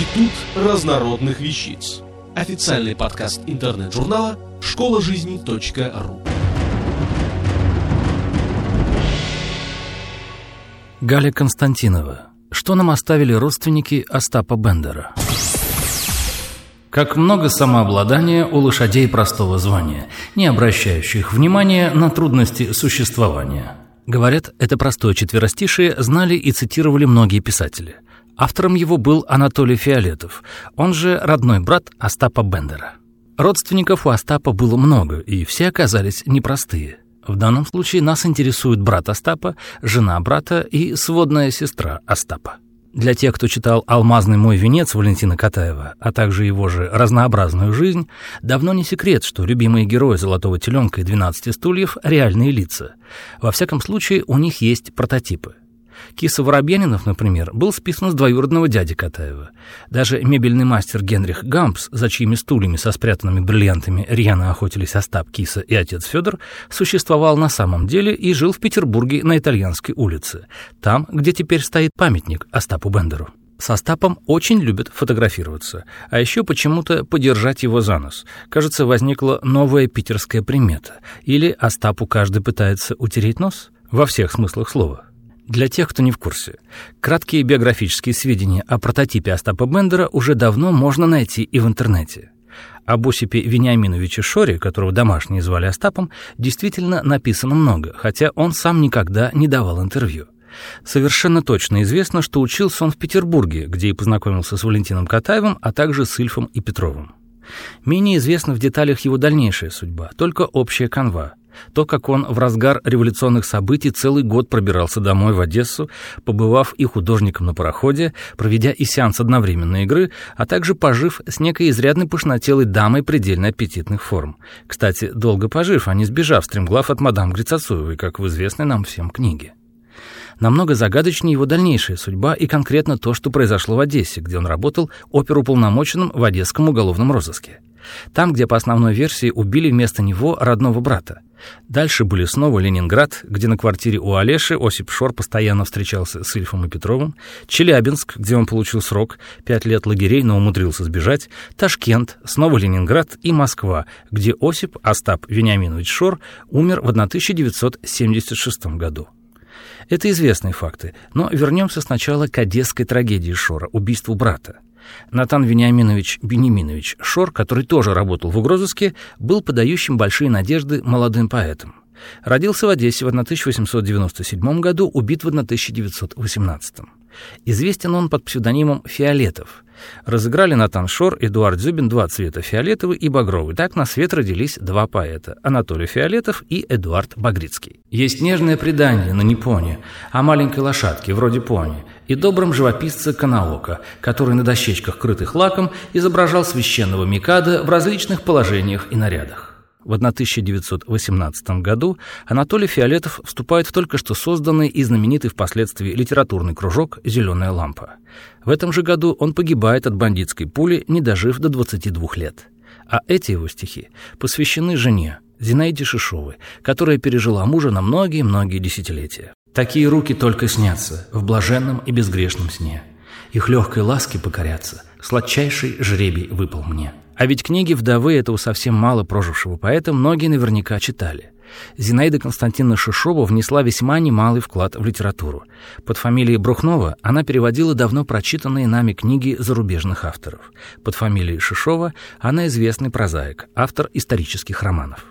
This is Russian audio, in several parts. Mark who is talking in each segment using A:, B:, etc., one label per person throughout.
A: Институт разнородных вещиц. Официальный подкаст интернет-журнала школа жизни.ру.
B: Галя Константинова. Что нам оставили родственники Остапа Бендера? Как много самообладания у лошадей простого звания, не обращающих внимания на трудности существования. Говорят, это простое четверостишие знали и цитировали многие писатели. Автором его был Анатолий Фиолетов, он же родной брат Остапа Бендера. Родственников у Остапа было много, и все оказались непростые. В данном случае нас интересует брат Остапа, жена брата и сводная сестра Остапа. Для тех, кто читал «Алмазный мой венец» Валентина Катаева, а также его же «Разнообразную жизнь», давно не секрет, что любимые герои «Золотого теленка» и «12 стульев» — реальные лица. Во всяком случае, у них есть прототипы. Киса Воробьянинов, например, был списан с двоюродного дяди Катаева. Даже мебельный мастер Генрих Гампс, за чьими стульями со спрятанными бриллиантами рьяно охотились Остап Киса и отец Федор, существовал на самом деле и жил в Петербурге на Итальянской улице, там, где теперь стоит памятник Остапу Бендеру. С Остапом очень любят фотографироваться, а еще почему-то подержать его за нос. Кажется, возникла новая питерская примета. Или Остапу каждый пытается утереть нос? Во всех смыслах слова. Для тех, кто не в курсе, краткие биографические сведения о прототипе Остапа Бендера уже давно можно найти и в интернете. Об Осипе Вениаминовиче Шоре, которого домашние звали Остапом, действительно написано много, хотя он сам никогда не давал интервью. Совершенно точно известно, что учился он в Петербурге, где и познакомился с Валентином Катаевым, а также с Ильфом и Петровым. Менее известна в деталях его дальнейшая судьба, только общая канва. То, как он в разгар революционных событий целый год пробирался домой в Одессу, побывав и художником на пароходе, проведя и сеанс одновременной игры, а также пожив с некой изрядной пышнотелой дамой предельно аппетитных форм. Кстати, долго пожив, а не сбежав стремглав от мадам Грицацуевой, как в известной нам всем книге. Намного загадочнее его дальнейшая судьба и конкретно то, что произошло в Одессе, где он работал оперуполномоченным в Одесском уголовном розыске. Там, где по основной версии убили вместо него родного брата. Дальше были снова Ленинград, где на квартире у Олеши Осип Шор постоянно встречался с Ильфом и Петровым, Челябинск, где он получил срок, пять лет лагерей, но умудрился сбежать, Ташкент, снова Ленинград и Москва, где Осип Остап Вениаминович Шор умер в 1976 году. Это известные факты, но вернемся сначала к одесской трагедии Шора, убийству брата. Натан Вениаминович Бенеминович Шор, который тоже работал в угрозыске, был подающим большие надежды молодым поэтом. Родился в Одессе в 1897 году, убит в 1918. Известен он под псевдонимом Фиолетов. Разыграли Натан Шор, Эдуард Зюбин два цвета фиолетовый и багровый. Так на свет родились два поэта – Анатолий Фиолетов и Эдуард Багрицкий. Есть нежное предание на Непоне о маленькой лошадке, вроде пони, и добром живописце Канаока, который на дощечках, крытых лаком, изображал священного Микада в различных положениях и нарядах. В 1918 году Анатолий Фиолетов вступает в только что созданный и знаменитый впоследствии литературный кружок «Зеленая лампа». В этом же году он погибает от бандитской пули, не дожив до 22 лет. А эти его стихи посвящены жене, Зинаиде Шишовой, которая пережила мужа на многие-многие десятилетия. «Такие руки только снятся в блаженном и безгрешном сне. Их легкой ласки покорятся, сладчайший жребий выпал мне». А ведь книги вдовы этого совсем мало прожившего поэта многие наверняка читали. Зинаида Константиновна Шишова внесла весьма немалый вклад в литературу. Под фамилией Брухнова она переводила давно прочитанные нами книги зарубежных авторов. Под фамилией Шишова она известный прозаик, автор исторических романов.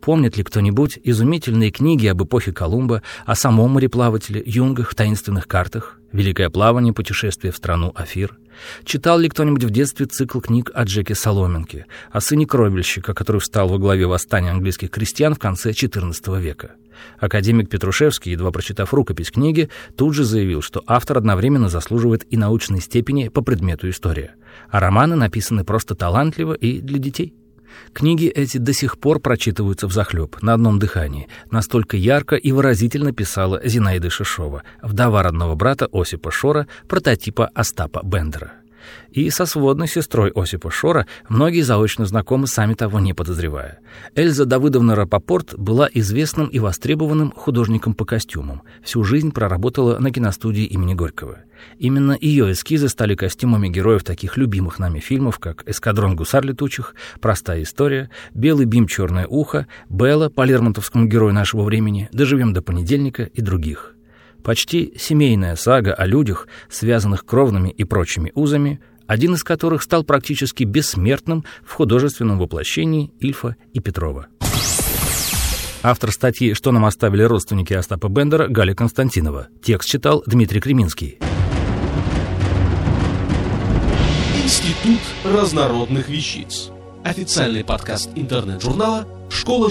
B: Помнит ли кто-нибудь изумительные книги об эпохе Колумба, о самом мореплавателе, юнгах, таинственных картах, «Великое плавание. Путешествие в страну Афир»? Читал ли кто-нибудь в детстве цикл книг о Джеке Соломенке, о сыне кровельщика, который встал во главе восстания английских крестьян в конце XIV века? Академик Петрушевский, едва прочитав рукопись книги, тут же заявил, что автор одновременно заслуживает и научной степени по предмету история, а романы написаны просто талантливо и для детей. Книги эти до сих пор прочитываются взахлеб, на одном дыхании. Настолько ярко и выразительно писала Зинаида Шишова, вдова родного брата Осипа Шора, прототипа Остапа Бендера. И со сводной сестрой Осипа Шора многие заочно знакомы, сами того не подозревая. Эльза Давыдовна Рапопорт была известным и востребованным художником по костюмам. Всю жизнь проработала на киностудии имени Горького. Именно ее эскизы стали костюмами героев таких любимых нами фильмов, как «Эскадрон гусар летучих», «Простая история», «Белый бим, черное ухо», «Белла» по лермонтовскому герою нашего времени, «Доживем до понедельника» и других. Почти семейная сага о людях, связанных кровными и прочими узами, один из которых стал практически бессмертным в художественном воплощении Ильфа и Петрова. Автор статьи «Что нам оставили родственники Остапа Бендера» Галя Константинова. Текст читал Дмитрий Креминский.
A: Институт разнородных вещиц. Официальный подкаст интернет-журнала школа